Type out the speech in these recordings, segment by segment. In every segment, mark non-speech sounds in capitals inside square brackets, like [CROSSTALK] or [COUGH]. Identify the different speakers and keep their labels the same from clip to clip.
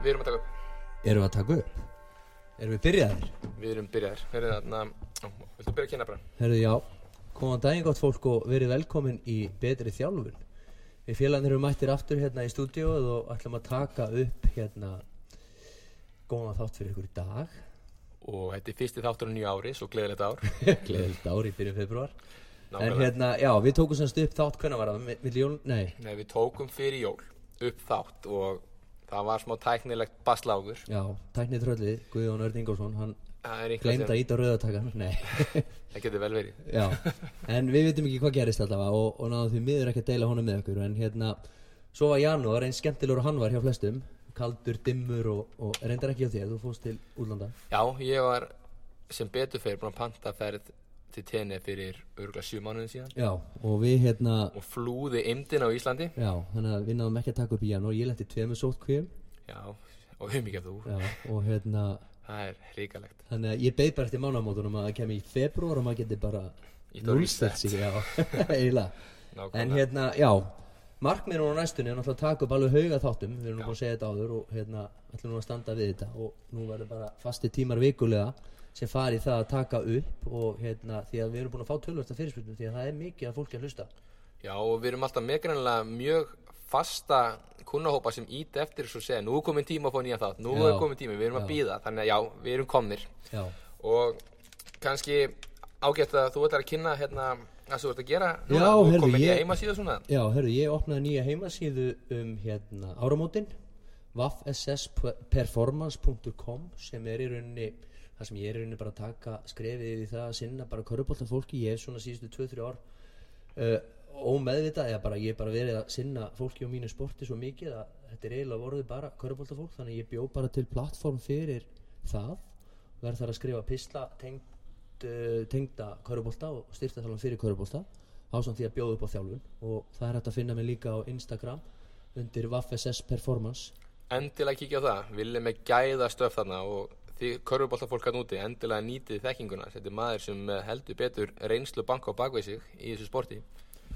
Speaker 1: Við erum að taka upp.
Speaker 2: Erum við að taka upp? Erum við byrjaðir?
Speaker 1: Við erum byrjaðir. Erum þarna Viltu byrja að kynna bara?
Speaker 2: Herðu, já, góðan daginn gott fólk og verið velkomin í betri þjálfun. Við félagarnir erum mættir aftur hérna í stúdíóið og ætlum að taka upp hérna góðan þátt fyrir ykkur í dag.
Speaker 1: Og þetta er fyrsti þáttur á nýju ári Svo gleðilegt ár. [LAUGHS]
Speaker 2: Gleðilegt ár í byrjun februar En hérna, já, við tókum semst upp þátt, hvernig var það? Nei,
Speaker 1: Nei, við tókum fyrir jól upp þátt og það var smá tæknilegt baslágur.
Speaker 2: Já, tæknið tröllið, Guðjón Örn Ingólfsson, hann
Speaker 1: einhvern
Speaker 2: að íta rauðatakan, nei. [LAUGHS]
Speaker 1: Það getur vel verið.
Speaker 2: Já, en við veitum ekki hvað gerist allavega og, og náðum því miður ekki að deila honum með okkur en hérna, svo var janúar eins skemmtilegur hann var hjá flestum kaldur, dimmur og, og reyndar ekki á þér, þú fórst til útlanda.
Speaker 1: Já, ég var sem betur fyrir búin að panta ferð til tenni fyrir örgulega sjö mánuðin síðan.
Speaker 2: Já, og við hérna
Speaker 1: og flúði imdin á Íslandi.
Speaker 2: Já, þannig að við náðum ekki að taka upp í janúar. Ég lendi tveimur sótkvíum
Speaker 1: Já, og hum ekki að þú.
Speaker 2: Já, og hérna
Speaker 1: Það er hrikalegt.
Speaker 2: Þannig að ég beið bara eftir mánamótunum að kemur í februar og maður geti bara núlstelt [LAUGHS] sig, En hérna, já Markmið núna næstunni er náttúrulega að taka upp alveg hauga þáttum Við erum nú búin að segja þetta áður og hérna ætlum nú að standa við þetta og nú verður bara fasti tímar vikulega sem fari það að taka upp og hérna því að við erum búin að fá tölvörsta fyrirspilnum því að það er mikið að fólki að hlusta
Speaker 1: Já, og við erum alltaf með greinlega mjög fasta kunnahópa sem ít eftir svo segja, nú er komin tíma að fá nýja þátt, nú
Speaker 2: Já.
Speaker 1: er komin tími, við erum að
Speaker 2: Já.
Speaker 1: býða, þannig að já, við erum komnir.
Speaker 2: Já,
Speaker 1: Og kannski ágætt að þú ætlar að kynna hérna sem þú ert að gera
Speaker 2: Já,
Speaker 1: þú
Speaker 2: heyrðu,
Speaker 1: komin í heimasíðu svona.
Speaker 2: já hörru, ég opnaði nýja heimasíðu um hérna áramótin waffssperformance.com sem ég er rauninni bara að taka skrefið í það að sinna bara körubólta fólki ég er svona síðustu 2-3 ár uh, ómeðvitað eða bara ég er bara verið að sinna fólki og mínu sporti svo mikið að þetta er eiginlega vorðið bara körubólta fólk þannig ég bjó bara til plattform fyrir það. Verð þar að skrifa pisla tengd, uh, tengda körubólta og styrta þalan fyrir körubólta ásamt því að bjóða upp á þjálfun. Og það er hægt að finna mig líka á Instagram undir waffss performance.
Speaker 1: Endilega kíkja á það, viljum með gæða stöf þarna og því körfuboltafólk hann úti, endilega nýtið þekkinguna. Þetta er maður sem eh, heldur betur reynslu banka á bakvið sig í þessu sporti.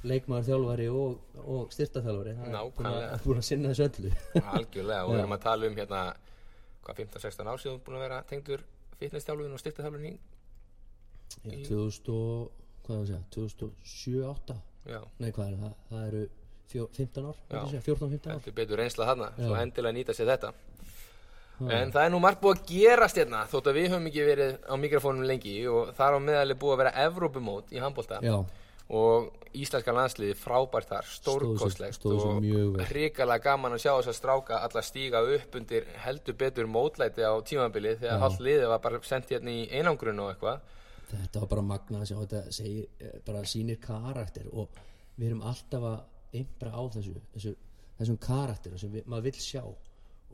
Speaker 2: leikmaður þjálfari og, og styrtaþjálfari það er
Speaker 1: Nákvæmlega. [LAUGHS]
Speaker 2: að, búin að sinna þessu öllu
Speaker 1: Algjörlega, og við erum að tala um hérna, hvað, 15-16 ár síðan búin að vera tengdur fitness-þjálfun og styrtaþjálfun í,
Speaker 2: Já, 2000 og, hvað er að segja 2007-8
Speaker 1: já,
Speaker 2: nei hvað er það, það eru fjó, 15 ár
Speaker 1: Já.
Speaker 2: 14-15 ár
Speaker 1: heldur betur reynsla þarna, svo endilega nýta sér þetta. En það er nú margt búið að gerast hérna, þótt að við höfum ekki verið á mikrofónum lengi og þar á meðal er búið að vera Evrópumót í handbólta og íslenska landsliði frábært þar, stórkostlegt og hrikalega gaman að sjá þess að stráka alla stíga upp undir heldur betur mótlæti á tímabilið þegar
Speaker 2: Já.
Speaker 1: hálft liðið var bara sendt hérna í einangrun og eitthvað.
Speaker 2: þetta var bara magna að sjá þetta segir, eh, bara sýnir karakter og við erum alltaf að impra á þessu, þessu þessum karakter sem við, maður vill sjá.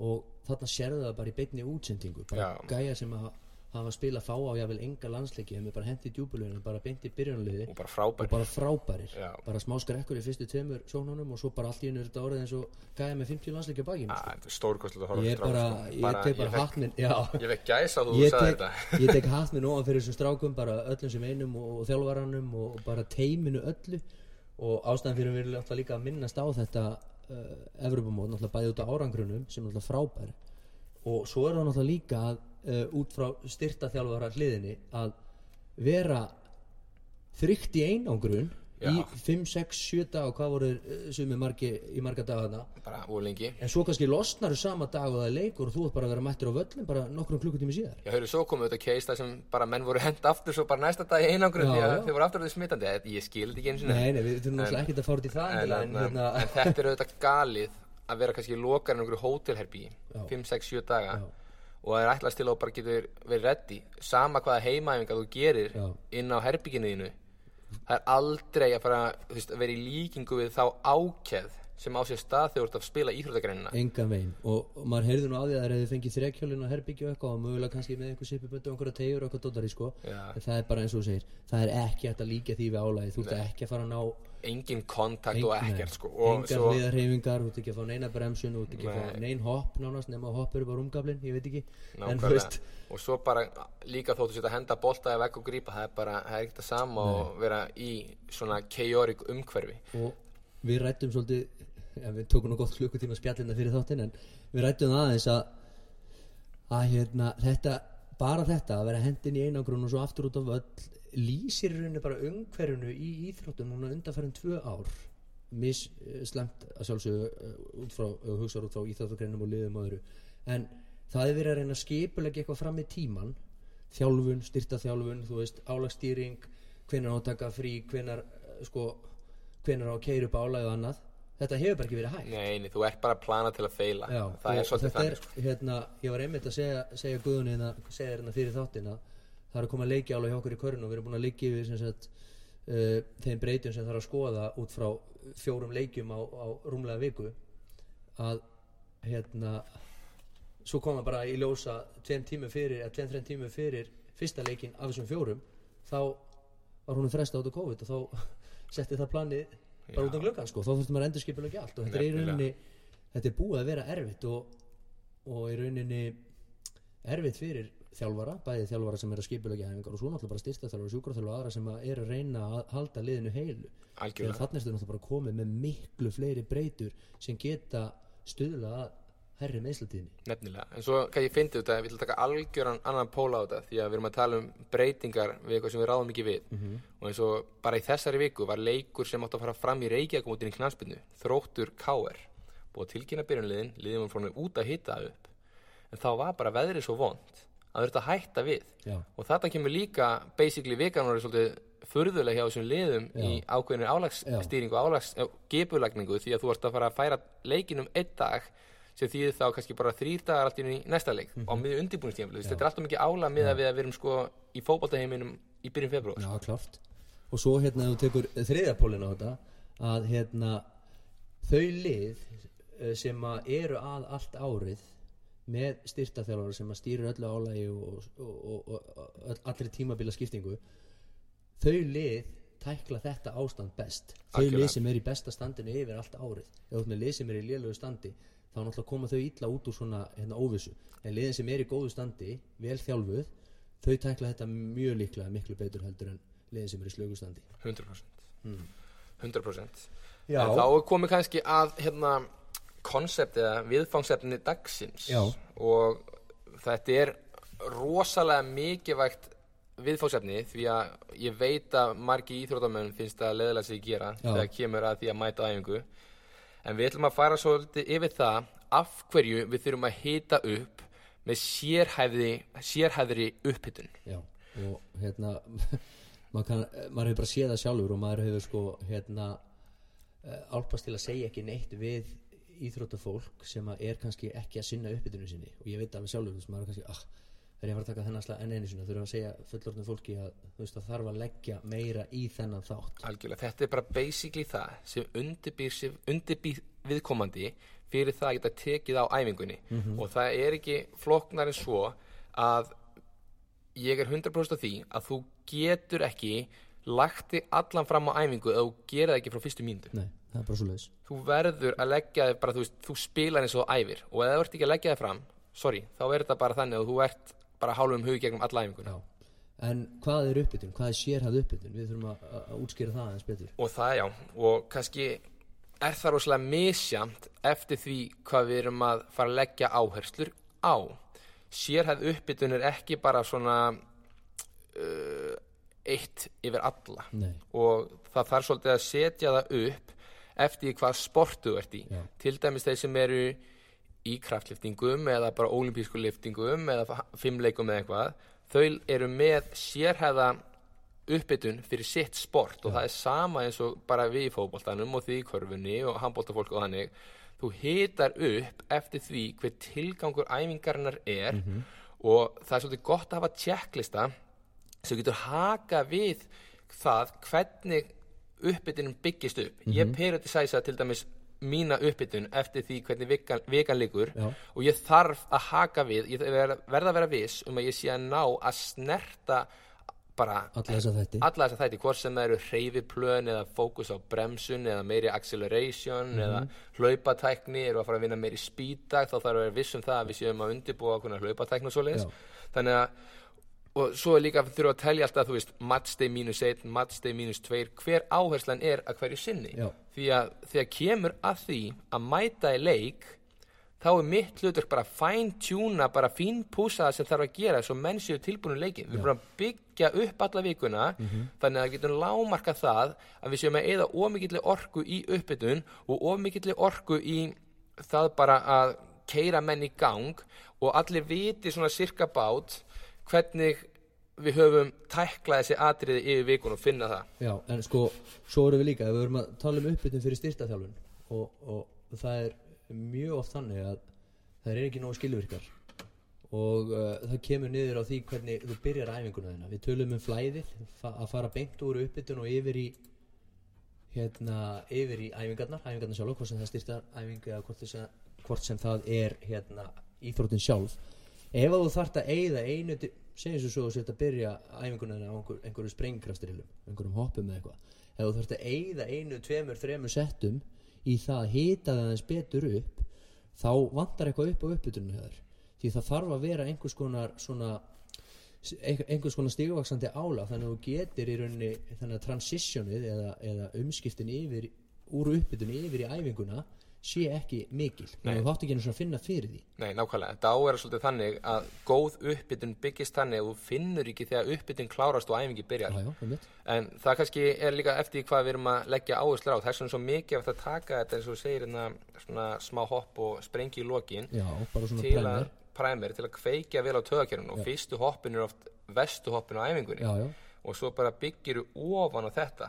Speaker 2: Og þarna sérðu það bara í beinni útsendingu bara
Speaker 1: Já.
Speaker 2: gæja sem að hafa spilað fá á jáfnvel enga landsleiki er bara hendi djúbulöginu, bara beint í byrjunliði
Speaker 1: og bara
Speaker 2: og
Speaker 1: frábært.
Speaker 2: bara frábærir bara smá skrekkur í fyrstu tveimur sóknunum og svo bara allt í einu þetta orðið eins og gæja með 50 landsleiki
Speaker 1: að horfa
Speaker 2: ég
Speaker 1: á
Speaker 2: er bara,
Speaker 1: sko.
Speaker 2: ég tek bara
Speaker 1: ég fekk-
Speaker 2: hatt minn já
Speaker 1: Ég vekk gæsa þú sagði þetta.
Speaker 2: ég tek hatt minn ofan fyrir þessum strákum bara öllum sem einum og, og þjálfaranum og, og bara teiminu öllu og ástæðan fyrir við erum alltaf líka að minnast á þetta uh, Evropamót, náttúrulega bæði út á árangrunum sem er náttúrulega frábær. Og svo er það náttúrulega líka að, uh, út frá styrta þjálfara hliðinni að vera þrygt í einangrun
Speaker 1: Já.
Speaker 2: í 5, 6, 7 dag og hvað voru uh, sumi margi í marga dagana
Speaker 1: Bara úr lengi.
Speaker 2: en svo kannski losnar sama dag og það er leikur og þú ert bara að vera mættur á völlin bara nokkrum klukkutími síðar
Speaker 1: Já, höfðu, svo komið þetta þar sem bara menn voru hend aftur svo bara næsta dag í einangrun því að þau voru aftur því smitandi. Ég- Ég skil þetta ekki eins og
Speaker 2: Nei, nei, við þurfum náttúrulega ekkert að fara út í það
Speaker 1: en, en,
Speaker 2: en, hérna,
Speaker 1: en þetta er auðvitað galið að vera kannski lokar en einhverju hótelherbí
Speaker 2: Já.
Speaker 1: 5, 6, 7 daga
Speaker 2: Já.
Speaker 1: og það er ætlast til að þú bara getur verið reddi sama hvaða heimaæfinga þú gerir
Speaker 2: Já.
Speaker 1: inn á herbygginu þínu það er aldrei að fara veist, að vera í líkingu við þá ákæð sem á sér stað þegar þú ert að spila íþróttagreinina.
Speaker 2: Engan veginn. Og, og maður heyrði nú á því að það hefði fengið þrekjólinn á herbyggju og eitthvað og mögulega kannski með einhver sipiböndu og einhverja tegjur og eitthvað dóttari sko.
Speaker 1: Já.
Speaker 2: en það er bara eins og þú segir það er ekki hægt að líka því við álæði þú ert ekki að fara að ná
Speaker 1: engin kontakt og
Speaker 2: Nei,
Speaker 1: ekkert sko. Og
Speaker 2: engar
Speaker 1: svo,
Speaker 2: hliðarhefingar, þú ert ekki að fá neina bremsun þú ert ekki að
Speaker 1: Nei.
Speaker 2: fá nein hopp nánast nema hopp eru bara umgaflin, ég veit ekki. En þú veist,
Speaker 1: og svo bara líka þóttu sér að henda bolta eða vekk og grípa það er bara, það er ekkert það sama og vera í svona chaotic umhverfi.
Speaker 2: Og við rættum svolítið ja, við tókum nú gott klukkutíma spjallinna fyrir þáttinn en við rættum aðeins að að hérna þetta bara þetta að vera hendin í einangrun og svo aftur út á völl lýsir rauninni bara umhverfinu í íþróttum núna undanfærum tvö ár. Misslemt að sjálfsögðu uh, út frá, hugsaður út frá íþróttagreinum og liðum og öðru. En það er verið að reyna að skipulegja eitthvað fram í tíman þjálfun, styrta þjálfun þú veist, álagstýring hvenar á að taka frí, hvenar sko, hvenar á að keira upp álæg og annað þetta hefur bara ekki verið hægt
Speaker 1: Nei, nei, þú ert bara að plana til að feila
Speaker 2: Já,
Speaker 1: Það er svolítið þannig sko.
Speaker 2: hérna, ég var einmitt að segja, segja Guðunni hérna, segja hérna fyrir þáttina það er að koma að leikja alveg hjá okkur í körun og við erum búin að leikja yfir sagt, uh, þeim breytum sem þarf að skoða út frá fjórum leikjum á, á rúmlega viku að hérna svo koma bara í ljósa tveim tímum fyrir, eða tveim, þreim tímum fyrir fyrsta leikin af þessum fjórum þá var húnum fresta út á COVID og þá [LAUGHS] setti það planið bara út á glöggan sko, þá þurftum maður að endur skipulega allt og þetta er í
Speaker 1: Nefnilega.
Speaker 2: rauninni þetta er búið að vera erfitt og, og í rauninni erfitt fyrir þjálfara, bæði þjálfara sem eru að skipulega æfingar og svo náttúrulega bara styrsta þjálfara, sjúkraþjálfara og aðra sem að eru að reyna að halda liðinu heilu. Þegar
Speaker 1: Algjörlega
Speaker 2: þannig er náttúrulega bara komið með miklu fleiri breytur sem geta stuðla að herri meðslatíðinni
Speaker 1: Nefnilega, en svo kann ég fyndi þetta, við ætlum að taka algjöran annan póla á þetta því að við erum að tala um breytingar við eitthvað sem við ráðum ekki við.
Speaker 2: Mhm.
Speaker 1: og eins og bara í þessari viku var leikur sem átti að fara fram í Reykjavík knarspinnu, þróttur KR búið að tilkynna byrjunliðin, liðum við frá út að hita upp. En þá var bara veðrið svo vond að að hætta við.
Speaker 2: Já,
Speaker 1: og þetta kemur líka basically var svolítið furðulega hjá þessum liðum
Speaker 2: Já.
Speaker 1: í ákveðinu álagsstýringu og álagsgipulagningu því að þú ert að fara að færa leikin um einn dag sem þýðir þá kannski bara þrýr dagar allt í næsta leik á miðju undirbúinistíðanbili þetta er alltaf mikið miða við að við erum sko í fótboltaheiminum í byrjun februar
Speaker 2: já, klárt. Og svo hérna þú tekur þriðapólinn á þetta að hérna þau lið eh, sem að eru að allt árið með styrtaþjálfara sem að stýrir öllu álægi og, og, og, og, allri tímabila skiptingu þau lið tækla þetta ástand best. Þau
Speaker 1: Algjörlega.
Speaker 2: lið sem er í besta standinu yfir allt árið. Með lið sem er í lélögu standi þá náttúrulega koma þau illa út úr svona hérna, óvissu. En liðin sem er í góðu standi vel þjálfuð þau tækla þetta mjög líklega miklu betur heldur en liðin sem er í slögu standi.
Speaker 1: 100% 100%
Speaker 2: Já.
Speaker 1: en þá er komið kannski að hérna konsept eða viðfangsefni dagsins.
Speaker 2: Já.
Speaker 1: og þetta er rosalega mikilvægt viðfangsefni því að ég veit að margi íþrótamenn finnst það leðilega sig gera
Speaker 2: Já.
Speaker 1: þegar kemur að því að mæta æfingu en við ætlum að fara svolítið yfir það af hverju við þurfum að hita upp með sérhæfði, sérhæfðri upphittun
Speaker 2: Já, og hérna [LAUGHS] maður, kann, maður hefur bara séð það sjálfur og maður hefur sko hérna uh, álpast til að segja ekki neitt við íþróttafólk sem er kannski ekki að sinna uppbytunum sinni. Og ég veit alveg sjálfur þess að maður er kannski ah, þegar ég var að taka þennan slag enn einu sinni þurfa að segja fullorðnum fólki að þú veist að þarf að leggja meira í þennan þátt.
Speaker 1: Algjörlega, þetta er bara basically það sem undirbýr, undirbýr viðkomandi fyrir það að geta tekið á æfingunni. Og það er ekki flokknar en svo að ég er 100% af því að þú getur ekki lagt þig allan fram á æfingu eða þú gerir það ekki frá fyrstu mínútu.
Speaker 2: Nei, það er bara svo leiðis
Speaker 1: þú verður að leggja þig bara, þú þú spilar eins og æfir. Og ef þú ert ekki að leggja þig fram, sorry, þá er þetta bara þannig að þú ert bara hálfum hug gegnum alla æfinguna.
Speaker 2: Já, en hvað er uppbytun? Hvað er sérhæð uppbytun? Við þurfum að, að, útskýra það aðeins betur.
Speaker 1: Og það já, og kannski er það rosalega misjamt eftir því hvað við erum að fara að leggja áherslur á. Sérhæð uppbytun er ekki bara svona uh, eitt yfir alla.
Speaker 2: Nei,
Speaker 1: og það þarf svolítið að setja það upp eftir hvað sportu þú ert í.
Speaker 2: Já.
Speaker 1: til dæmis þeir sem eru í kraftliftingum eða bara ólimpísku liftingum eða fimmleikum eða eitthvað þau eru með sérhæða uppbytun fyrir sitt sport og það er sama eins og bara við í fótboltanum og því í körfunni og handboltafólk og þannig. Þú hitar upp eftir því hver tilgangur æfingarinnar er og það er svolítið gott að hafa checklista sem getur haka við það hvernig uppbytunum byggist upp. Ég periodisæsa til dæmis mína uppbytun eftir því hvernig vikan, vikan liggur
Speaker 2: Já.
Speaker 1: og ég þarf að haka við ég verð verð að vera viss um að ég sé að ná að snerta bara
Speaker 2: alla þess að
Speaker 1: þætti, hvort sem það eru hreyfiplön eða fókus á bremsun eða meiri acceleration eða hlaupatækni eru að fara að vinna meiri speeddag þá þarf að vera viss um það að við séum að undirbúa okkur hlaupatækni og svoleiðis. Þannig að og svo er líka þurfa að telja alltaf, þú veist, matchday mínus 1, matchday mínus 2, hver áherslan er að hverju sinni.
Speaker 2: Já.
Speaker 1: Því að þegar kemur að því að mæta í leik, þá er mitt hlutverk bara að fine-tuna, bara fínpúsa það sem þarf að gera svo menn séu tilbúinu leikin. Við erum bara að byggja upp alla vikuna, þannig að það getum lámarka það að við séum að eða ómikilli orku í uppbytun og ómikilli orku í það bara að keira menn í gang og allir viti svona sirka bát hvernig við höfum tæklað þessi atriði yfir vikun og finna það.
Speaker 2: Já, en sko, svo erum við líka, við erum að tala um uppbytun fyrir styrtaþjálfun og, og það er mjög oft þannig að það er ekki nógu skilvirkar og uh, það kemur niður á því hvernig þú byrjar æfinguna þina. Við tölum um flæðið, fa að fara beint úr uppbytun og yfir í hérna, yfir í æfingarnar, æfingarnar sjálf, hvort sem það styrtar æfingu eða hvort hvort sem það er hérna, íþróttin sjálf. Ef þú þarft að eyða einu, segjum svo að setja að byrja æfinguna þina á einhver, einhverju sprengkrafstrilum, einhverjum hoppum eða eitthvað. Ef þú þarft að eyða einu, tveimur, þremur settum í það að hita það aðeins betur upp, þá vantar eitthvað upp á uppbytunum hjá þér. Því það þarf að vera einhvers konar svona ein- einhvers konar stigvaksandi ála þannig að þú getur í rauninni þannig að transitionið eða, eða umskiptin yfir úr uppbytun yfir í æfinguna sé ekki mikil. Þannig að þú þátt ekki einu svona að finna fyrir því.
Speaker 1: Nei, nákvæmlega. Þetta á að vera svolítið þannig að góð uppbytun byggist þannig að þú finnur ekki þegar uppbytun klárast og æfingi byrjar.
Speaker 2: já, já.
Speaker 1: En það kannski er líka eftir hvað við erum að leggja áherslu á. Vegna er svo mikið af það að taka þetta eins og segir hérna svona smá hopp og sprengi í lokin
Speaker 2: já, svona
Speaker 1: til að præmir, til að kveikja vel á töðakjörnum og fyrstu hoppin er oft vestu hoppin á æfingunni. Og svo bara byggir ofan á þetta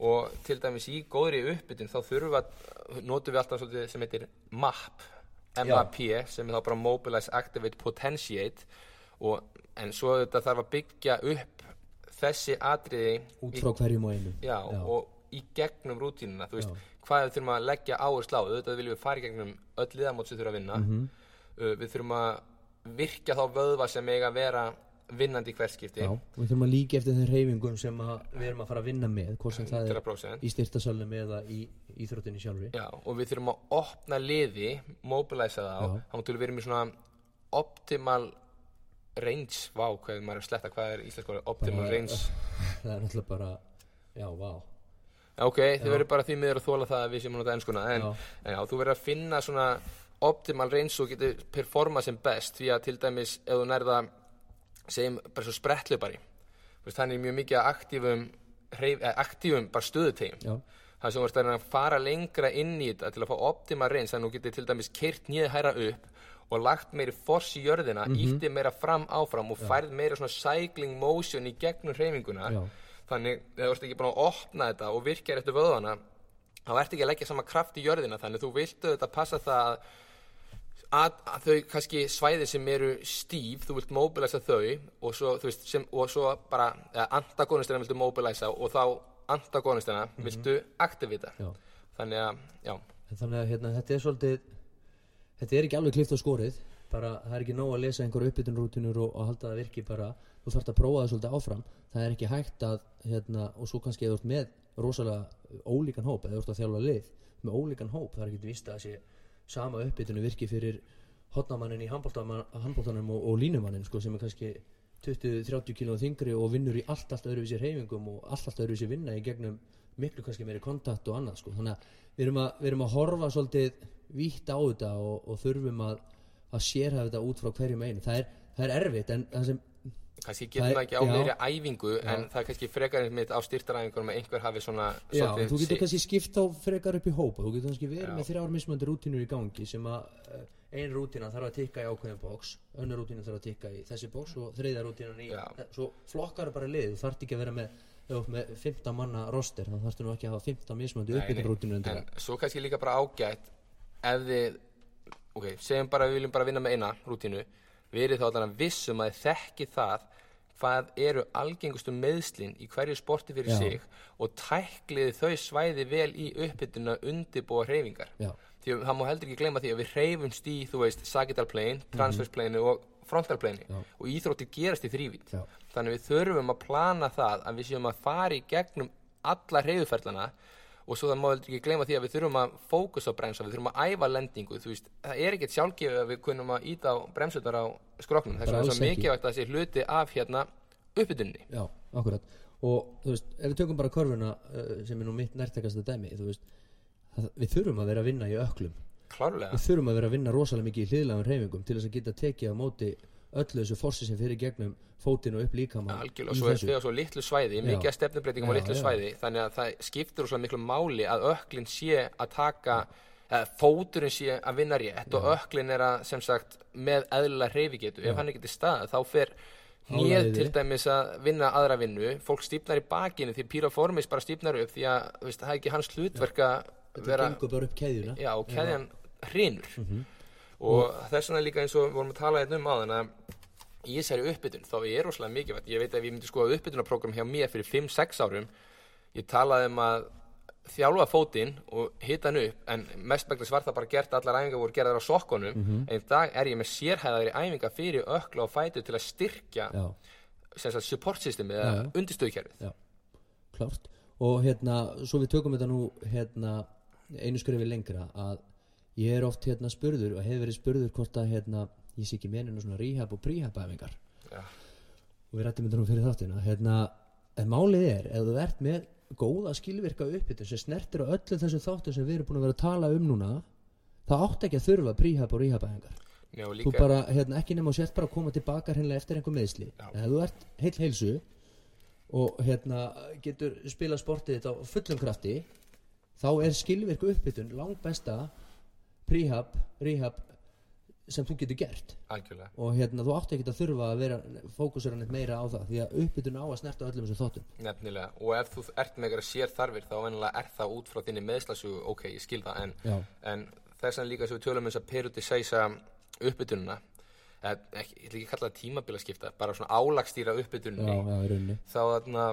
Speaker 1: og til dæmis í góðri uppbytun þá þurfum við að notum við alltaf svolítið sem heitir MAP MAP sem er þá bara Mobilize, Activate, Potentiate. Og, en svo þetta þarf að byggja upp þessi atriði
Speaker 2: út
Speaker 1: í,
Speaker 2: frá hverjum og einu
Speaker 1: já, og í gegnum rútínuna þú veist, hvað við þurfum að leggja áherslu á auðvitað viljum við fara í gegnum öll liðamót sem þurfa að vinna.
Speaker 2: Mhm.
Speaker 1: uh, við þurfum að virkja þá vöðva sem eiga að vera vinnandi í hvert skipti.
Speaker 2: Já, við þurfum að líka eftir þeim reyfingum sem við erum að fara að vinna með hvort sem það er
Speaker 1: 100%
Speaker 2: í styrtasalunum eða í íþróttinni sjálfri.
Speaker 1: Já, og við þurfum að opna liði, mobilisa það á, þá mútum við verið með svona optimal range, vá, hvað er sletta, hvað er íslensk orðið, optimal
Speaker 2: Bara-
Speaker 1: range. [LAUGHS]
Speaker 2: það er náttúrulega bara já, vá.
Speaker 1: Ok, þið verður bara því miður að þóla það að við séum að nota ennskuna, en, en já, þú verður að finna svona optimal range og getur performa sem best, því að til dæmis ef þú nærða, segjum bara svo sprettlöpari, er mjög mikið að aktífum, hreyf, eh, aktífum bara stöðutegjum. það sem ert að að fara lengra inn í þetta til að fá optima reyns þannig að þú getur til dæmis keirt nýð hæra upp og lagt meiri force í jörðina mm
Speaker 2: Mhm.
Speaker 1: meira fram áfram og færð meira svona cycling motion í gegnum hreyfinguna
Speaker 2: Já.
Speaker 1: þannig ef þú ert ekki búin að opna þetta og virkja eftir vöðvana þá ert ekki að leggja sama kraft í jörðina þannig þú viltu þetta passa það að, að, að þau kannski svæði sem eru stíf, þú vilt mobilisa þau og svo, veist, sem, og svo bara ja, antagonistina viltu mobilisa og þá antagonistina viltu aktivita
Speaker 2: já.
Speaker 1: Þannig að,
Speaker 2: þannig að hérna, þetta er svolítið þetta er ekki alveg klift á skorið bara það er ekki nóg að lesa einhver uppbytunrútinur og, og halda það virki bara þú þarft að prófa það svolítið áfram. Það er ekki hægt að hérna, og svo kannski eða með rosalega ólíkan hóp eða þú ert að þjálfa lið með ólíkan hóp það er ekki vist að þessi sama uppbytunu virki fyrir hotnamannin í handbóltanum og, og línumannin sko, sem er kannski 20-30 kílóð þingri og vinnur í allt allt öðruvísi reyfingum og allt allt öðruvísi vinna í gegnum miklu kannski meiri kontakt og annað sko. þannig að við erum að, við erum að horfa svolítið vítt á þetta og, og þurfum að, að sérhafa þetta út frá hverjum einu það er, það er erfitt en það sem
Speaker 1: kannski
Speaker 2: Það
Speaker 1: getur maður ekki á
Speaker 2: já.
Speaker 1: meiri æfingu en það er kannski frekar mitt á styrtaræfingunum að einhver hafi svona
Speaker 2: já, þú getur kannski skipt á frekar upp í hópa þú getur kannski verið
Speaker 1: Já.
Speaker 2: með þrjár mismöndir rútínur í gangi sem að uh, ein rútína þarf að tikka í ákveðin bóks önnur rútína þarf að tikka í þessi bóks og þriðja rútínan í
Speaker 1: Já.
Speaker 2: svo flokkar bara lið, þú þarft ekki að vera með þú með 15 manna roster þá þarftu nú ekki að hafa 15 mismöndi
Speaker 1: Nei, nei,
Speaker 2: uppbytun rútínu
Speaker 1: en svo kannski líka bara ágætt ef þið ok, segjum bara við viljum bara vinna með eina rútínu verið þá allan að vissum að þekki það hvað eru algengustu meðslin í hverju sporti fyrir
Speaker 2: Já.
Speaker 1: sig og tækliði þau svæði vel í uppbytuna undirbúa hreyfingar
Speaker 2: já,
Speaker 1: því að það má heldur ekki gleyma því að við hreyfumst í þú veist sagittal plane, transverse plane og frontal plane
Speaker 2: Já.
Speaker 1: og íþróttir gerast í þrývít
Speaker 2: Já.
Speaker 1: þannig við þurfum að plana það að við séum að fara í gegnum alla hreyfuferlana og svo það má ekki gleyma því að við þurfum að fókusa á bremsa, við þurfum að æfa lendingu þú veist, það er ekkert sjálfgefið að við kunum að íta á bremsutar á skroknum þess
Speaker 2: Bara
Speaker 1: vegna er svo
Speaker 2: ekki.
Speaker 1: mikilvægt að þessi hluti af hérna uppbytunni
Speaker 2: Já, akkurat. Og þú veist, ef við tökum bara körfuna uh, sem er nú mitt nærtakasta dæmi þú veist, það, við þurfum að vera að vinna í öklum.
Speaker 1: Klárlega.
Speaker 2: Við þurfum að vera að vinna rosalega mikið í hliðlægum reyfingum til þess að geta tekið á móti öllu þessu forsi sem fyrir gegnum fótinn og upp líkama
Speaker 1: algjörlega, svo er þegar svo litlu svæði mikið að stefnubreitingum á
Speaker 2: Já,
Speaker 1: litlu
Speaker 2: já.
Speaker 1: svæði þannig að það skiptir svo miklu máli að öklin sé að taka eða fóturinn sé að vinna rétt og öklin er að sem sagt með eðlilega hreyfigetu, ef hann er til stað þá fer nýð til dæmis að vinna aðra vinnu, fólk stífnar í bakinu því pýraformis bara stífnar upp því að veist, það er ekki hans hlutverk að vera já, og keðjan hrinur Og þess vegna líka eins og við vorum að tala hérna um áðan að í þessari uppbytun þá er rosalega mikilvægt. Ég veit að ég myndi skoða uppbytunarprogram hjá mér fyrir 5-6 árum ég talaði um að þjálfa fótinn og hita hann upp en mestmæglis var það bara gert allar æfingar voru gerðar á sokkunum.
Speaker 2: Mhm.
Speaker 1: en í dag er ég með sérhæðari æfingar fyrir ökla og fætu til að styrkja sagt, support systemið
Speaker 2: Já,
Speaker 1: eða undirstöðkerfið
Speaker 2: klárt. Og hérna, svo við tökum þetta nú hérna, einu skrifi lengra að ég er oft hérna spurður og hefur verið spurður hvort að hérna, ég sé ekki meninu svona rehab og prehab æfingar
Speaker 1: Já.
Speaker 2: og við rættum þetta nú fyrir þáttina. Hérna, en málið er ef þú ert með góða skilvirka uppbytun sem snertir á öllu þessum þáttum sem við erum búin að vera að tala um núna það átt ekki að þurfa prehab og rehab æfingar
Speaker 1: Já, og
Speaker 2: þú bara, hérna, ekki nema og sért bara að koma tilbaka hreinlega eftir einhver meðsli en þú ert heil heilsu og hérna getur spila sportið þetta á fullum krafti þá er skilvirku uppbytun langt besta prehab, rehab sem þú getur gert.
Speaker 1: Algjörlega.
Speaker 2: Og hérna þú átt ekki að þurfa að vera fókusur hann meira á það því að uppbytun á að snerta öllum þessum þáttum.
Speaker 1: Nefnilega, og ef þú ert með eitthvað sér þarfir þá er það út frá þinni meðslasugu ok, ég skil það, en, en þess vegna líka sem við tölum um þess að periodisæsa uppbytununa ég ætla ekki að kalla það tímabila skipta bara svona álagstýra uppbytunni þá þarna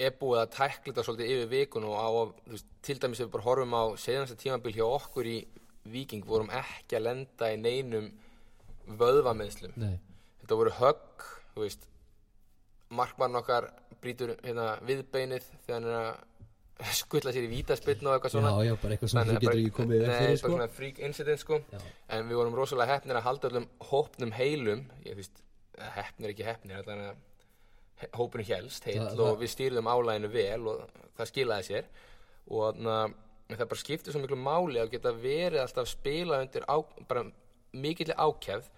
Speaker 1: er búið að tækla þetta svolítið yfir vikun og á, að, veist, til dæmis ef við bara horfum á seðansta Viking vorum ekki að lenda í neinum vöðvameðslum
Speaker 2: nei,
Speaker 1: þetta voru högg markmann okkar brýtur hérna, viðbeinið þegar hann er að [LAUGHS] skutla sér í vítaspiln og eitthvað svona.
Speaker 2: Já, já, bara eitthvað sem
Speaker 1: Þannig
Speaker 2: þú
Speaker 1: að
Speaker 2: getur ekki komið
Speaker 1: Nei,
Speaker 2: fyrir sko.
Speaker 1: freak incident sko.
Speaker 2: Já.
Speaker 1: en við vorum rosalega hefnir að halda öllum hópnum heilum. Ég veist, hefnir ekki hefnir allan að hópurinn helst heill
Speaker 2: Það-
Speaker 1: og við stýrðum álæginu vel og það skilaði sér. Og na, það bara skiptir svo miklu máli að geta verið alltaf að spila undir á, bara mikill ákjæfð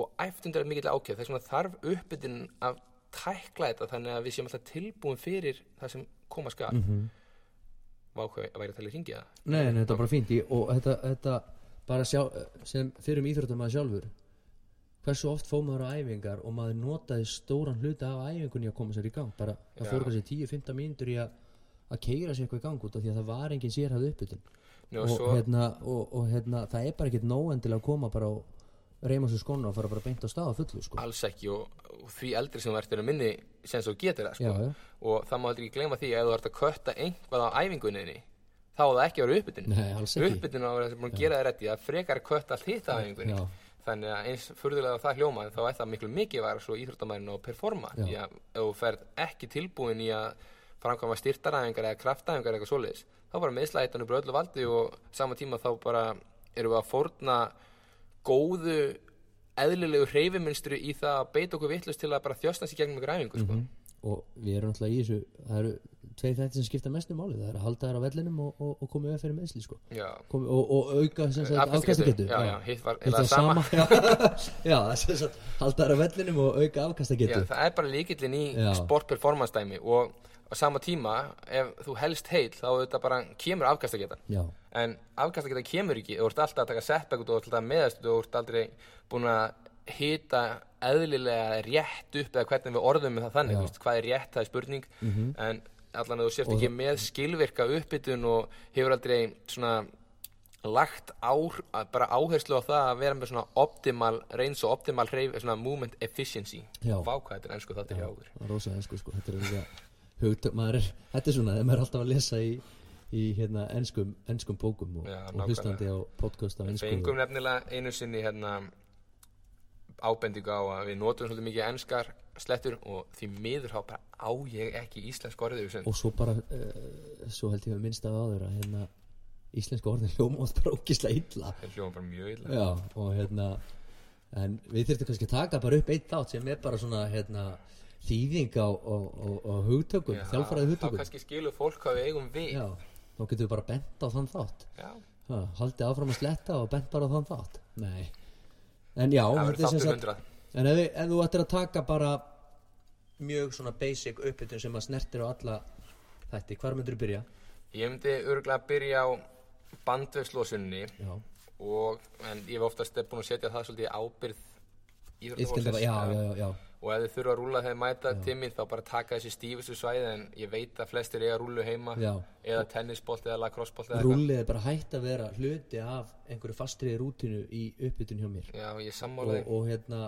Speaker 1: og æft undir mikill ákjæfð þess vegna þarf uppbytun að tækla þetta þannig að við séum alltaf tilbúin fyrir það sem koma skal. Mm
Speaker 2: Mhm.
Speaker 1: vákvæði að væri að tala í ringi það
Speaker 2: Nei, nei, þetta er bara fínt. Og þetta, þetta bara sjá, sem fyrir um íþróttum maður sjálfur hversu oft fóð maður á æfingar og maður notaði stóran hluta af æfingunni að koma sér í gang? Bara það fór kannski 10-15 mínútur í að að keira sér eitthvað í gang út af því að það var engin sérhæð uppbytun og,
Speaker 1: svo,
Speaker 2: hérna, og, og hérna, það er bara ekkert nóg endilega að koma bara og reyma sér skona og fara bara beint á stað á fullu sko.
Speaker 1: alls ekki og, og því eldri sem er að minni sem þú getur það sko.
Speaker 2: Já, já.
Speaker 1: og það má heldur ekki gleyma því að þú ert að kötta einhvað á æfingunni þá á það ekki að vera uppbytun uppbytun á að vera búin að gera það rétti að frekar að kötta allt hitt á æfingunni
Speaker 2: Já.
Speaker 1: þannig að eins furðulega það hljóma þá er það miklu mikið var svo íþróttamærin og performa því að þú ferð ekki tilbúin í að framkvæma styrtaræfingar eða kraftæfingar eða eitthvað svoleiðis. Þá bara meðslæði þetta bara öllu valdi og sama tíma þá bara erum við að fórna góðu eðlilegu hreyfiminstru í það að beita okkur vittlust til að bara þjósta sér gegnum ykkur æfingu sko.
Speaker 2: og við erum alltaf í þessu það eru tveir þættir sem skipta mestu máli. Það er að halda þær á vellinum og, og, og við fyrir meðsli sko. Komi, og, og auka afkastagetu.
Speaker 1: Hitt var eða
Speaker 2: var
Speaker 1: sama,
Speaker 2: já, [LAUGHS] það halda þær á vellinum og auka afkastagetu.
Speaker 1: Það er bara líkillin í
Speaker 2: Já.
Speaker 1: sport performance dæmi og á sama tíma ef þú helst heil þá þetta bara kemur afkastagetan. En afkastagetan kemur ekki þú ert alltaf að taka setback og þú ert alltaf meðast og þú ert aldrei búin að hita eðlilega rétt upp eða hvernig við orðum með það þannig, veist, hvað er rétt, það er spurning. En allan að þú sért ekki með skilvirka uppbytun og hefur aldrei svona lagt að bara áherslu á það að vera með svona optimal reyns og optimal hreyf, svona movement efficiency.
Speaker 2: Já.
Speaker 1: Vá hvað þetta er ennsku hjá okkur.
Speaker 2: það rosa ensku sko. Þetta er hugtök, maður er, þetta er svona þegar maður er alltaf að lesa í, í hérna enskum, enskum bókum og,
Speaker 1: Já,
Speaker 2: og hlustandi á podcast á
Speaker 1: Við
Speaker 2: ensku
Speaker 1: fengum nefnilega einu sinni hérna ábendingu á að við notum svolítið mikið enskar slettur og því miður þá bara á ég ekki íslensk orðið við
Speaker 2: og svo bara uh, svo held ég að minnst af áður að hérna íslenska orðin hljóma oft bara ógislega illa.
Speaker 1: Það hljóma bara mjög illa.
Speaker 2: Já, og hérna en við þurftum kannski að taka bara upp eitt þátt sem er bara svona hérna þýðing á, á, á, á hugtökum,
Speaker 1: Já,
Speaker 2: þjálfræði
Speaker 1: þá
Speaker 2: hugtökum.
Speaker 1: kannski skilur fólk hvað við eigum við.
Speaker 2: Já, þá getur við bara bent á þann þátt. Ha, Haldið áfram að sletta og bent bara á þann þátt. Nei. En já, þetta sagt En ef, ef þú ættir að taka bara mjög svona basic uppbytun sem að snertir á alla þætti, hvar myndir þú byrja?
Speaker 1: ég myndi örgulega byrja á bandvegslósunni
Speaker 2: Já,
Speaker 1: og, en ég hef oftast búin að setja það svolítið ábyrð
Speaker 2: Já,
Speaker 1: og ef þið þurfa að rúla þegar mæta tíminn þá bara taka þessi stífustu svæði en ég veit að flestir eiga rúlu heima
Speaker 2: já.
Speaker 1: eða tennisbolt eða eitthvað
Speaker 2: Rúllið er bara hægt að vera hluti af einhverju fastri rútinu í uppbytun hjá mér.
Speaker 1: Já, ég
Speaker 2: og,
Speaker 1: sammála þig
Speaker 2: og hérna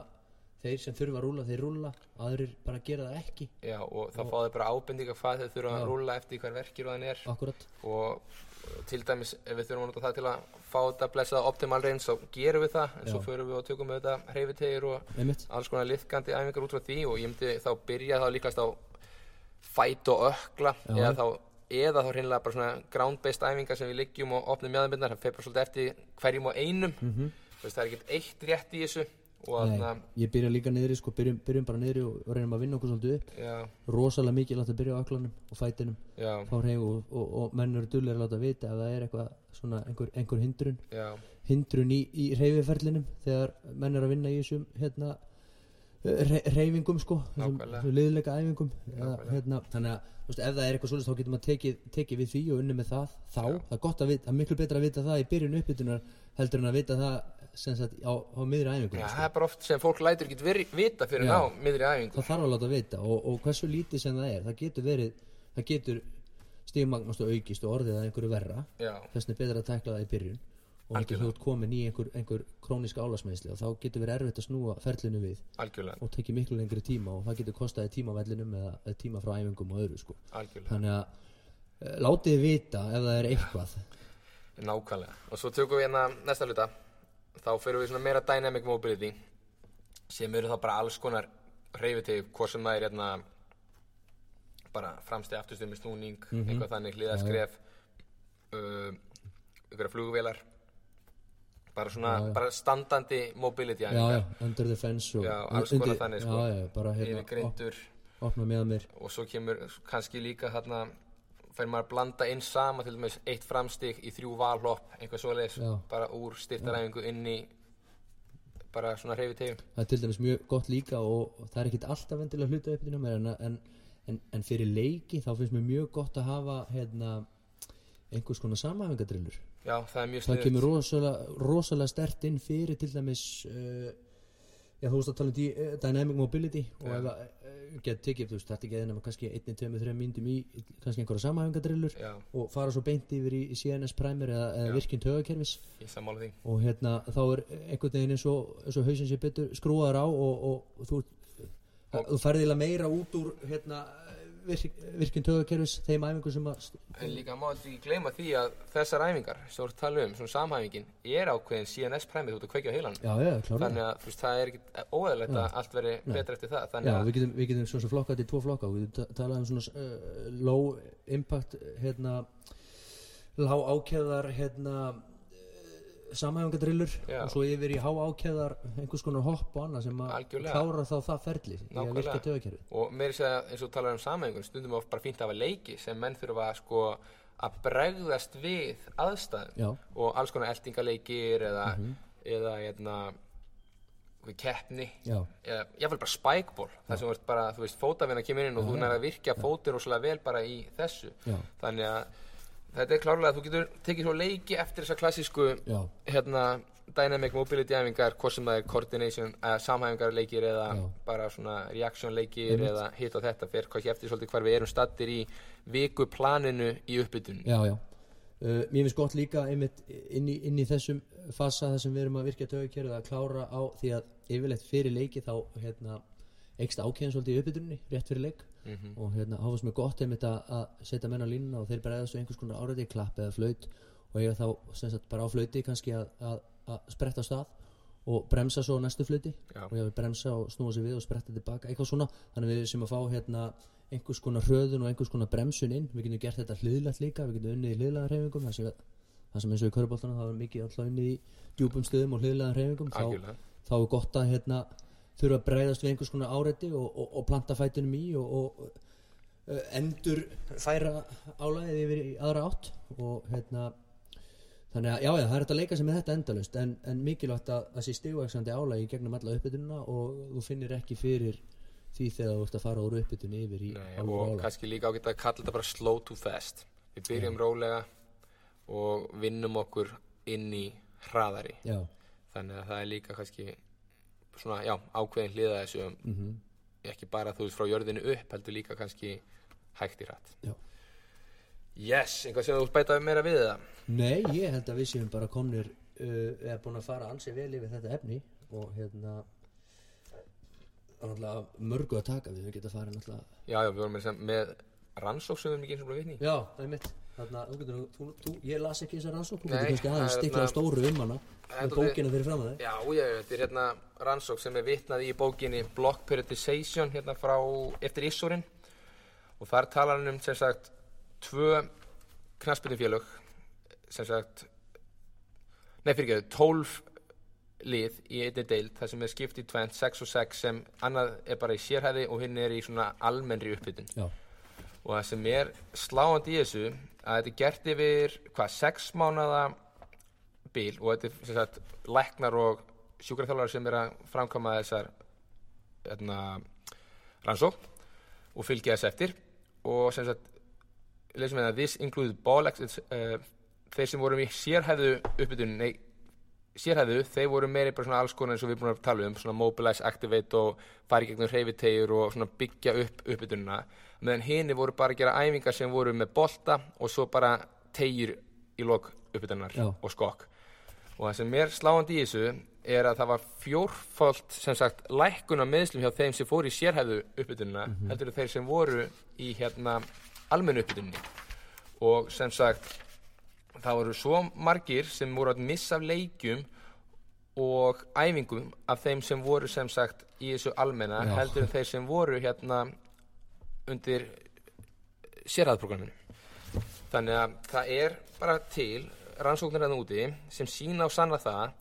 Speaker 2: þeir sem þurfa að rúlla, þeir rúlla aðrir bara gera það ekki.
Speaker 1: Já, og þá fá þið bara ábendinga hvað þið þurfa að rúla eftir hver verkir og þann er.
Speaker 2: Akkurat
Speaker 1: og til dæmis ef við þurfum að nota það til að fá þetta blessaða optimal range þá gerum við það en svo
Speaker 2: Já.
Speaker 1: förum við og tökum við þetta hreyfitegir og
Speaker 2: einmitt,
Speaker 1: alls konar liðkandi æfingar út frá því. Og ég myndi þá byrja þá líkast á fæt og ökla
Speaker 2: Já.
Speaker 1: eða þá eða þá hreinlega bara svona ground based æfingar sem við liggjum og opnum mjöðanbindar það fer bara svolítið eftir hverjum og einum. Þú veist, það er ekkert eitt rétt í þessu. og
Speaker 2: Nei, ég byrja líka niðri sko, byrjum, byrjum bara niðri og, reynum að vinna okkur svolítið upp.
Speaker 1: Já,
Speaker 2: rosalega mikið láta að byrja á öklanum og fætinum.
Speaker 1: Já,
Speaker 2: og, og, og menn eru dullir að láta vita ef það er eitthvað svona einhver, einhver hindrun.
Speaker 1: Já,
Speaker 2: hindrun í, í reyfiferlinum þegar menn eru að vinna í þessum hérna reyfingum sko þessum, liðleika æfingum. Eða, hérna, þannig að veist, ef það er eitthvað svolítið þá getur maður tekið, tekið við því og unni með það. Þá, það er gott að vita, er miklu betra að vita það í byrjun uppbytunar heldur en að vita það sagt á, á miðri æfingum
Speaker 1: já,
Speaker 2: sko.
Speaker 1: það er bara oft sem fólk lætur ekki vita fyrir
Speaker 2: Já.
Speaker 1: ná miðri æfingu.
Speaker 2: Það þarf að láta vita og, og hversu lítið sem það er það getur verið, það getur stigmagnast og aukist og orðið að einhverju verra. Þess vegna er betra að tækla það í byrjun. Og þú ert komin í einhver, einhver krónisk álasmeðsli og þá getur verið erfitt að snúa ferlinu við
Speaker 1: algjörlega,
Speaker 2: og tekið miklu lengri tíma og það getur kostaði tíma á vellinum eða, tíma frá æfingum og öðru sko. þannig að uh, látið vita ef það er eitthvað
Speaker 1: Nákvæmlega. Og svo tökum við hérna næsta hluta. Þá fyrir við svona meira dynamic mobility sem eru þá bara alls konar hreyfitegi, hvort sem það er hérna bara framstið afturstöð með snúning,
Speaker 2: Mhm.
Speaker 1: eitthvað þannig, hliðaskref, uh, einhverja flugvélar, bara svona,
Speaker 2: Já, já.
Speaker 1: bara standandi mobility
Speaker 2: já,
Speaker 1: æfingar.
Speaker 2: já, under the fence og
Speaker 1: Já, alls konar þannig, sko.
Speaker 2: já, já, bara hérna, opna með mér
Speaker 1: og svo kemur kannski líka þarna fær maður að blanda inn sama til dæmis eitt framstig í þrjú valhopp einhver svoleiðis,
Speaker 2: Já.
Speaker 1: bara úr styrtaræfingu inn í bara svona hreyfi tegum
Speaker 2: það er til dæmis mjög gott líka og, það er ekkit alltaf vendilega hluta uppbytunum en, en, en, en fyrir leiki þá finnst mér mjög gott að hafa hérna, einhvers konar samhæfingadrillur
Speaker 1: já, það er mjög
Speaker 2: það
Speaker 1: sniðut
Speaker 2: kemur rosalega, rosalega stert inn fyrir til dæmis uh, já þú veist að tala um eh, dynamic mobility og ef það uh, get tekið, þú veist, þetta ekki eða kannski 1, 2, 3 myndum í kannski einhverja samhæfingadrillur og fara svo beint yfir í, í CNS primer eða, eða virkinn tögakerfis og hérna þá er einhvern veginn eins og, og hausinn sé betur skrúaður á og, og, og þú, þú færðilega meira út úr hérna, virk, virkinn tögakerfis þeim æfingum sem að
Speaker 1: en líka má þetta ekki gleyma því að þessar æfingar sem að tala um, svona samhæfingin er ákveðin CNS præmið, ert að kveikja á heilan þannig að veist, það er ekki óæðilegt að allt veri betra eftir það
Speaker 2: Já, við getum, við getum svona flokkað þetta í tvo flokka. Við getum ta- talað um svona uh, low impact hérna lág ákæðar hérna samhæfingadrillur
Speaker 1: Já.
Speaker 2: og svo yfir í há ákæðar einhvers konar hopp og annað sem að klára þá það ferli í að virka töðakerfi
Speaker 1: og meiri segja eins og þú talar um samhengun stundum er oft bara fínt að hafa leiki sem menn þurfa sko að bregðast við aðstæðum.
Speaker 2: Já,
Speaker 1: og alls konar eltingaleikir eða, eða hérna keppni.
Speaker 2: Já,
Speaker 1: eða jáfnvel bara spikeball þar sem ert bara, þú veist, fótavinna kemur inn og þú nær að virkja fótinn rosalega vel bara í þessu.
Speaker 2: Já,
Speaker 1: þannig að þetta er klárlega að þú getur tekið svo leiki eftir þessa klassísku hérna dynamic mobility æfingar hvort sem það er coordination, uh, samhæfingar leikir eða
Speaker 2: Já.
Speaker 1: bara svona reaction leikir
Speaker 2: Einmitt.
Speaker 1: eða hitt og þetta fyrir hvað eftir svolítið hvar við erum stattir í vikuplaninu í uppbytun
Speaker 2: já, já. Uh, mér finnst gott líka einmitt inn í, inn í þessum fasa þar sem við erum að virka töðakerfið að klára á því að yfirleitt fyrir leiki þá hérna ekst ákveðin svolítið í uppbytunni rétt fyrir leik
Speaker 1: Mhm.
Speaker 2: og hérna háfast mér gott einmitt að, setja menn á línuna og þeir bregðast einhvers konar áræði klapp eða flaut og eiga þá sagt bara á flauti kannski að, að, að spretta á stað og bremsa svo næstu flauti
Speaker 1: Já.
Speaker 2: og ég vil bremsa og snúa sig við og spretta tilbaka eitthvað svona, þannig við sem að fá hérna einhvers konar hröðun og einhvers konar bremsun inn. Við getum gert þetta hliðlægt líka, við getum unnið í hliðlæga hreyfingum það sem, eins og í köruboltana það er mikið alltaf unnið í djúpum stöðum og hliðlæga hreyfingum þá, þá er gott að hérna þurfa að bregðast við einhvers konar áreiti og, og, og planta fætunum í og, og uh, endur færa álæðið yfir í aðra átt og hérna þannig að já, já, það er hægt að leika sig með þetta endalust en, en mikilvægt að það sé stigvaksandi álægi gegnum alla uppbytununa og þú finnir ekki fyrir því þegar þú ert að fara úr uppbytunni yfir í
Speaker 1: Nei, og
Speaker 2: álag.
Speaker 1: kannski líka ágætt að kalla þetta bara slow to fast. Við byrjum rólega og vinnum okkur inn í hraðari.
Speaker 2: Já,
Speaker 1: þannig að það er líka kannski svona, já, ákveðin hliða þessu.
Speaker 2: Mhm.
Speaker 1: Ekki bara þú veist frá jörðinu upp heldur líka kannski hægt í hratt.
Speaker 2: Já.
Speaker 1: yes, einhvað sem þú vilt bæta meira við það
Speaker 2: Nei, ég held að við séum bara komnir uh, eða búin að fara ansi vel yfir þetta efni og hérna er mörgu að taka við. Við geta farið náttúrulega
Speaker 1: já, já, við vorum með, með rannsók sem við erum ekki eins og vitni
Speaker 2: Já, það er mitt Getur, nú- þú, þú, ég las ekki þessa rannsók þú getur kannski aðeins
Speaker 1: það er
Speaker 2: stiklað
Speaker 1: hérna-
Speaker 2: stóru um hana
Speaker 1: Það
Speaker 2: með bókina fyrir fram að þig.
Speaker 1: Já, já, þetta er hérna rannsók sem er vitnað í bókinni Block Periodization hérna frá eftir Issorin og þar talar hann um sem sagt tvö knaspinu sem sagt nei fyrir ekki, tólf lið í einni deild það sem er skipt í tvent, 6 og 6 sem annað er bara í sérhæði og hinn er í svona almennri uppbytun
Speaker 2: Já,
Speaker 1: og það sem er sláandi í þessu að þetta er gert yfir hvað, sex mánada bíl og þetta er sagt læknar og sjúkraþjálfar sem er að framkama þessar hérna, rannsók og fylgja þess eftir. Og sem sagt lesum við að this includes ball uh, þeir sem vorum í sérhæðu uppbytun nei, sérhæðu, þeir voru meiri bara svona alls konar eins og við erum búin að tala um svona mobilize, activate og fara í gegnum hreyfitegjur og svona byggja upp uppbytununa meðan hini voru bara að gera æfingar sem voru með bolta og svo bara tegjur í lok uppbytunar
Speaker 2: Já.
Speaker 1: og skokk og það sem er sláandi í þessu er að það var fjórfald sem sagt lækkun á meðslum hjá þeim sem fóru í sérhæðu uppbytununa heldur en þeir sem voru í hérna almennu uppbytunni og sem sagt það voru svo margir sem voru að missa af leikjum og æfingum af þeim sem voru sem sagt í þessu almenna
Speaker 2: Já.
Speaker 1: heldur þeir sem voru hérna undir sérhæðprogramminu þannig að það er bara til rannsóknir að úti sem sína á sanna það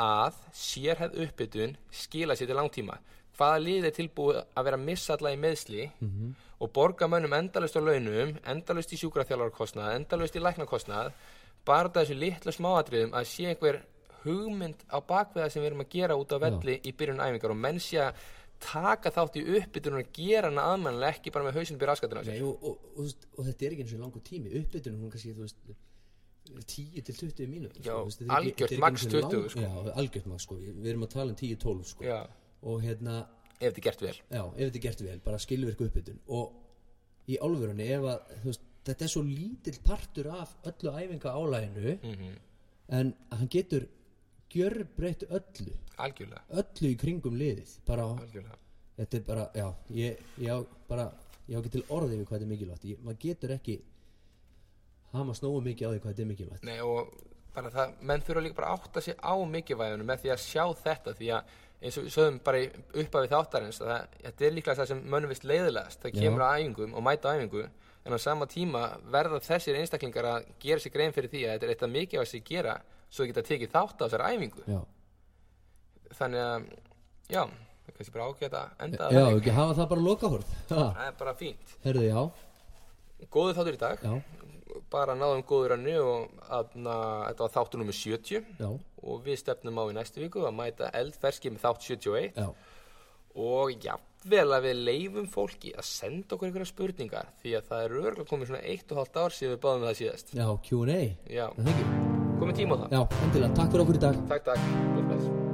Speaker 1: að sérhæð uppbytun skila sér til langtíma. Hvaða lið er tilbúið að vera að missa alla í meðsli og borga mönnum endalust á launum, endalust í sjúkraþjálfarkostnað endalust í læknakostnað bara þessu litlu smáatriðum að sé einhver hugmynd á bakveða sem við erum að gera út á velli í byrjun æfingar og menn sé að taka þátt í uppbytun og gera hana aðmannlega ekki bara með hausinn byrja
Speaker 2: Nei, og, og, og, og þetta er ekki eins og langur tími. Uppbytunum hún kannski, þú veist 10 til 20 mínútur
Speaker 1: Já,
Speaker 2: sko,
Speaker 1: algjört
Speaker 2: sinni
Speaker 1: 20,
Speaker 2: lang-
Speaker 1: sko.
Speaker 2: Já, algjört max sko, við erum að tala um 10-12 sko. Og hérna,
Speaker 1: ef þetta er gert vel.
Speaker 2: Já, ef þetta er gert vel bara skilvirku uppbytun. Og í álfurunni ef að, veist, þetta er svo lítill partur af öllu æfinga álæginu
Speaker 1: mm
Speaker 2: en hann getur gjörbreytt öllu.
Speaker 1: Algjörlega,
Speaker 2: öllu í kringum liðið bara,
Speaker 1: algjörlega.
Speaker 2: þetta er bara, já ég, ég á bara, ég á ekki til orðið við hvað þetta er mikilvægt. Ég, maður getur ekki hama snóu mikið á því hvað þetta er mikilvægt.
Speaker 1: Nei, og bara það, menn þurfa líka bara að átta sig á mikilvæginu með því að sjá þetta því að eins og sögum bara uppafið þáttarins að það, þetta er líklega það sem mönnum vist leiðilegast það
Speaker 2: Já.
Speaker 1: kemur á æfingum og mæta á æfingu en á sama tíma verða þessir einstaklingar að gera sér grein fyrir því að þetta er eitthvað mikilvægast að gera svo geta tekið þátt á þessar æfingu.
Speaker 2: Já,
Speaker 1: þannig að, já, það er kannski bara ágætt að enda
Speaker 2: já ekki hafa það bara lokahorð [LAUGHS]
Speaker 1: það er bara fínt.
Speaker 2: Herðu, já,
Speaker 1: góðu þáttur í dag,
Speaker 2: já,
Speaker 1: bara náðum góður rannu og aðna, þetta var þáttur nummer 70
Speaker 2: já,
Speaker 1: og við stefnum á í næstu viku að mæta eldferski með þátt 71
Speaker 2: já.
Speaker 1: Og jafnvel að við leifum fólki að senda okkur einhverja spurningar því að það er örgulega komið svona eitt og hálft ár síðan við báðum það síðast.
Speaker 2: Já, Q&A,
Speaker 1: já,
Speaker 2: er það ekki
Speaker 1: komið tíma á það.
Speaker 2: Já, endilega, takk fyrir okkur í dag.
Speaker 1: Takk, takk,